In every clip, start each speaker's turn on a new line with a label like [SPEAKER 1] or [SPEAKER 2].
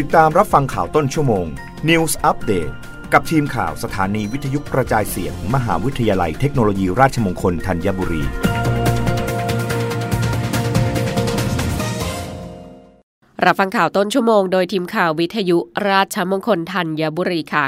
[SPEAKER 1] ติดตามรับฟังข่าวต้นชั่วโมง News Update กับทีมข่าวสถานีวิทยุกระจายเสียง มหาวิทยาลัยเทคโนโลยีราชมงคลธัญบุรี
[SPEAKER 2] รับฟังข่าวต้นชั่วโมงโดยทีมข่าววิทยุราชมงคลธัญบุรีค่ะ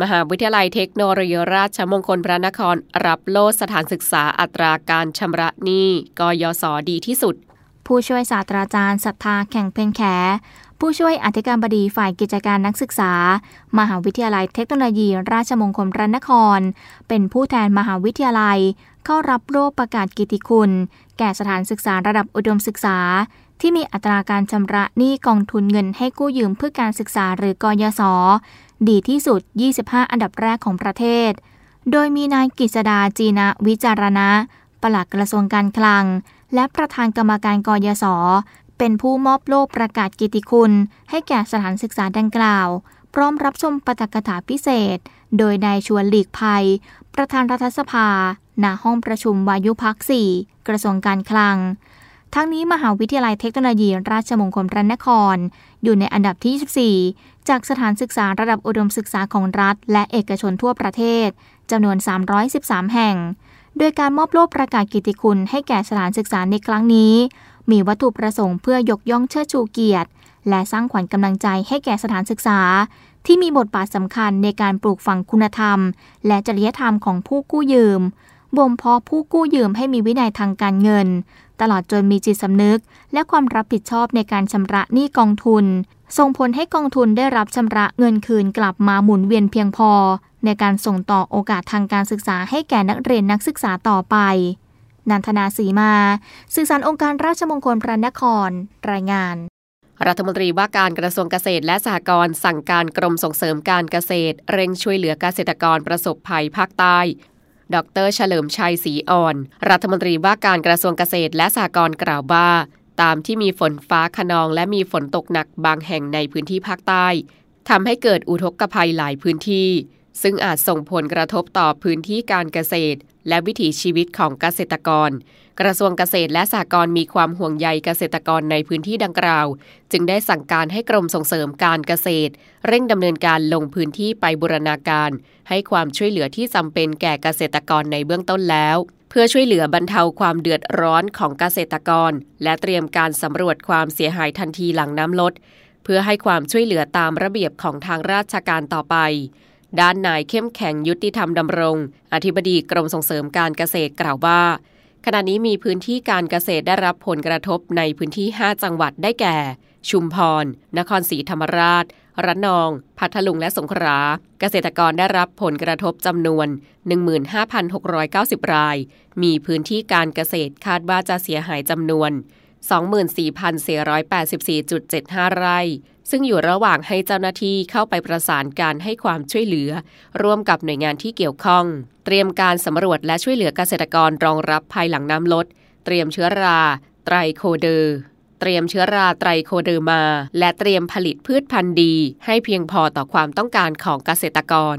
[SPEAKER 2] มหาวิทยาลัยเทคโนโลยีราชมงคลพระนคร รับโล่สถานศึกษาอัตราการชำระหนี้กยศดีที่สุด
[SPEAKER 3] ผู้ช่วยศาสตราจารย์ศรัทธาแข่งเพนแข ผู้ช่วยอธิการบดีฝ่ายกิจการนักศึกษา มหาวิทยาลัยเทคโนโลยี ราชมงคลพระนคร เป็นผู้แทนมหาวิทยาลัย เข้ารับโล่ประกาศกิติคุณ แก่สถานศึกษาระดับอุดมศึกษา ที่มีอัตราการชำระหนี้กองทุนเงินให้กู้ยืมเพื่อการศึกษาหรือกยศดีที่สุด 25 อันดับแรกของประเทศ โดยมีนายกฤษดาจีนะวิจารณะปลัดกระทรวงการคลัง และประธานกรรมการกยศ เป็นผู้มอบโล่ประกาศกิติคุณ ให้แก่สถานศึกษาดังกล่าว พร้อมรับชมปาฐกถาพิเศษ โดยนายชวนหลีกภัย ประธานรัฐสภา ณ ห้องประชุมวายุพักสี่กระทรวงการคลัง ทั้งนี้มหาวิทยาลัยเทคโนโลยีราชมงคลพระนคร อยู่ในอันดับที่ 24 จากสถานศึกษาระดับอุดมศึกษาของรัฐ และเอกชนทั่วประเทศจำนวน 313 แห่ง โดยการมอบโล่ประกาศกิติคุณให้แก่สถานศึกษาในครั้งนี้ มีวัตถุประสงค์เพื่อยกย่องเชิดชูเกียรติ และสร้างขวัญกำลังใจให้แก่สถานศึกษา ที่มีบทบาทสำคัญในการปลูกฝังคุณธรรม และจริยธรรมของผู้กู้ยืมบ่มเพาะผู้กู้ยืมให้มีวินัยทางการเงิน ตลอดจนมีจิตสำนึก และความรับผิดชอบในการชำระหนี้กองทุน ส่งผลให้กองทุนได้รับชำระเงินคืนกลับมาหมุนเวียนเพียงพอ ในการส่งต่อโอกาสทางการศึกษาให้แก่นักเรียนนักศึกษาต่อไป นันทนาสีมา สื่อสารองค์การราชมงคลพระนคร รายงาน
[SPEAKER 2] รัฐมนตรีว่าการกระทรวงเกษตรและสหกรณ์สั่งการกรมส่งเสริมการเกษตร เร่งช่วยเหลือเกษตรกรประสบภัยภาคใต้ดรเฉลิมชัยศรีอ่อน รัฐมนตรีว่าการกระทรวงเกษตรและสหกรณ์กล่าวว่าตามที่มีฝนฟ้าขนองและมีฝนตกหนักบางแห่งในพื้นที่ภาคใต้ทำให้เกิดอุทกภัยหลายพื้นที่ ซึ่งอาจส่งผลกระทบต่อพื้นที่การเกษตร และวิถีชีวิตของเกษตรกร กระทรวงเกษตรและสหกรณ์มีความห่วงใยเกษตรกรในพื้นที่ดังกล่าว จึงได้สั่งการให้กรมส่งเสริมการเกษตร เร่งดำเนินการลงพื้นที่ไปบูรณาการ ให้ความช่วยเหลือที่จำเป็นแก่เกษตรกรในเบื้องต้นแล้ว เพื่อช่วยเหลือบรรเทาความเดือดร้อนของเกษตรกร และเตรียมการสำรวจความเสียหายทันทีหลังน้ำลด เพื่อให้ความช่วยเหลือตามระเบียบของทางราชการต่อไป ด้านนายเข้มแข็งยุติธรรมดำรง อธิบดีกรมส่งเสริมการเกษตรกล่าวว่า ขณะนี้มีพื้นที่การเกษตรได้รับผลกระทบในพื้นที่ 5 จังหวัดได้แก่ ชุมพร นครศรีธรรมราช ระนอง พัทลุงและสงขลา เกษตรกรได้รับผลกระทบจำนวน 15,690 ราย มีพื้นที่การเกษตรคาดว่าจะเสียหายจำนวน 24,484.75 ไร่ ซึ่งอยู่ระหว่างให้เจ้าหน้าที่เข้าไปประสานการให้ความช่วยเหลือ ร่วมกับหน่วยงานที่เกี่ยวข้อง เตรียมการสำรวจและช่วยเหลือเกษตรกรรองรับภายหลังน้ำลด เตรียมเชื้อรา ไตรโคเดอร์เตรียมเชื้อราไตรโคเดอร์มา และเตรียมผลิตพืชพันธุ์ดี ให้เพียงพอต่อความต้องการของเกษตรกร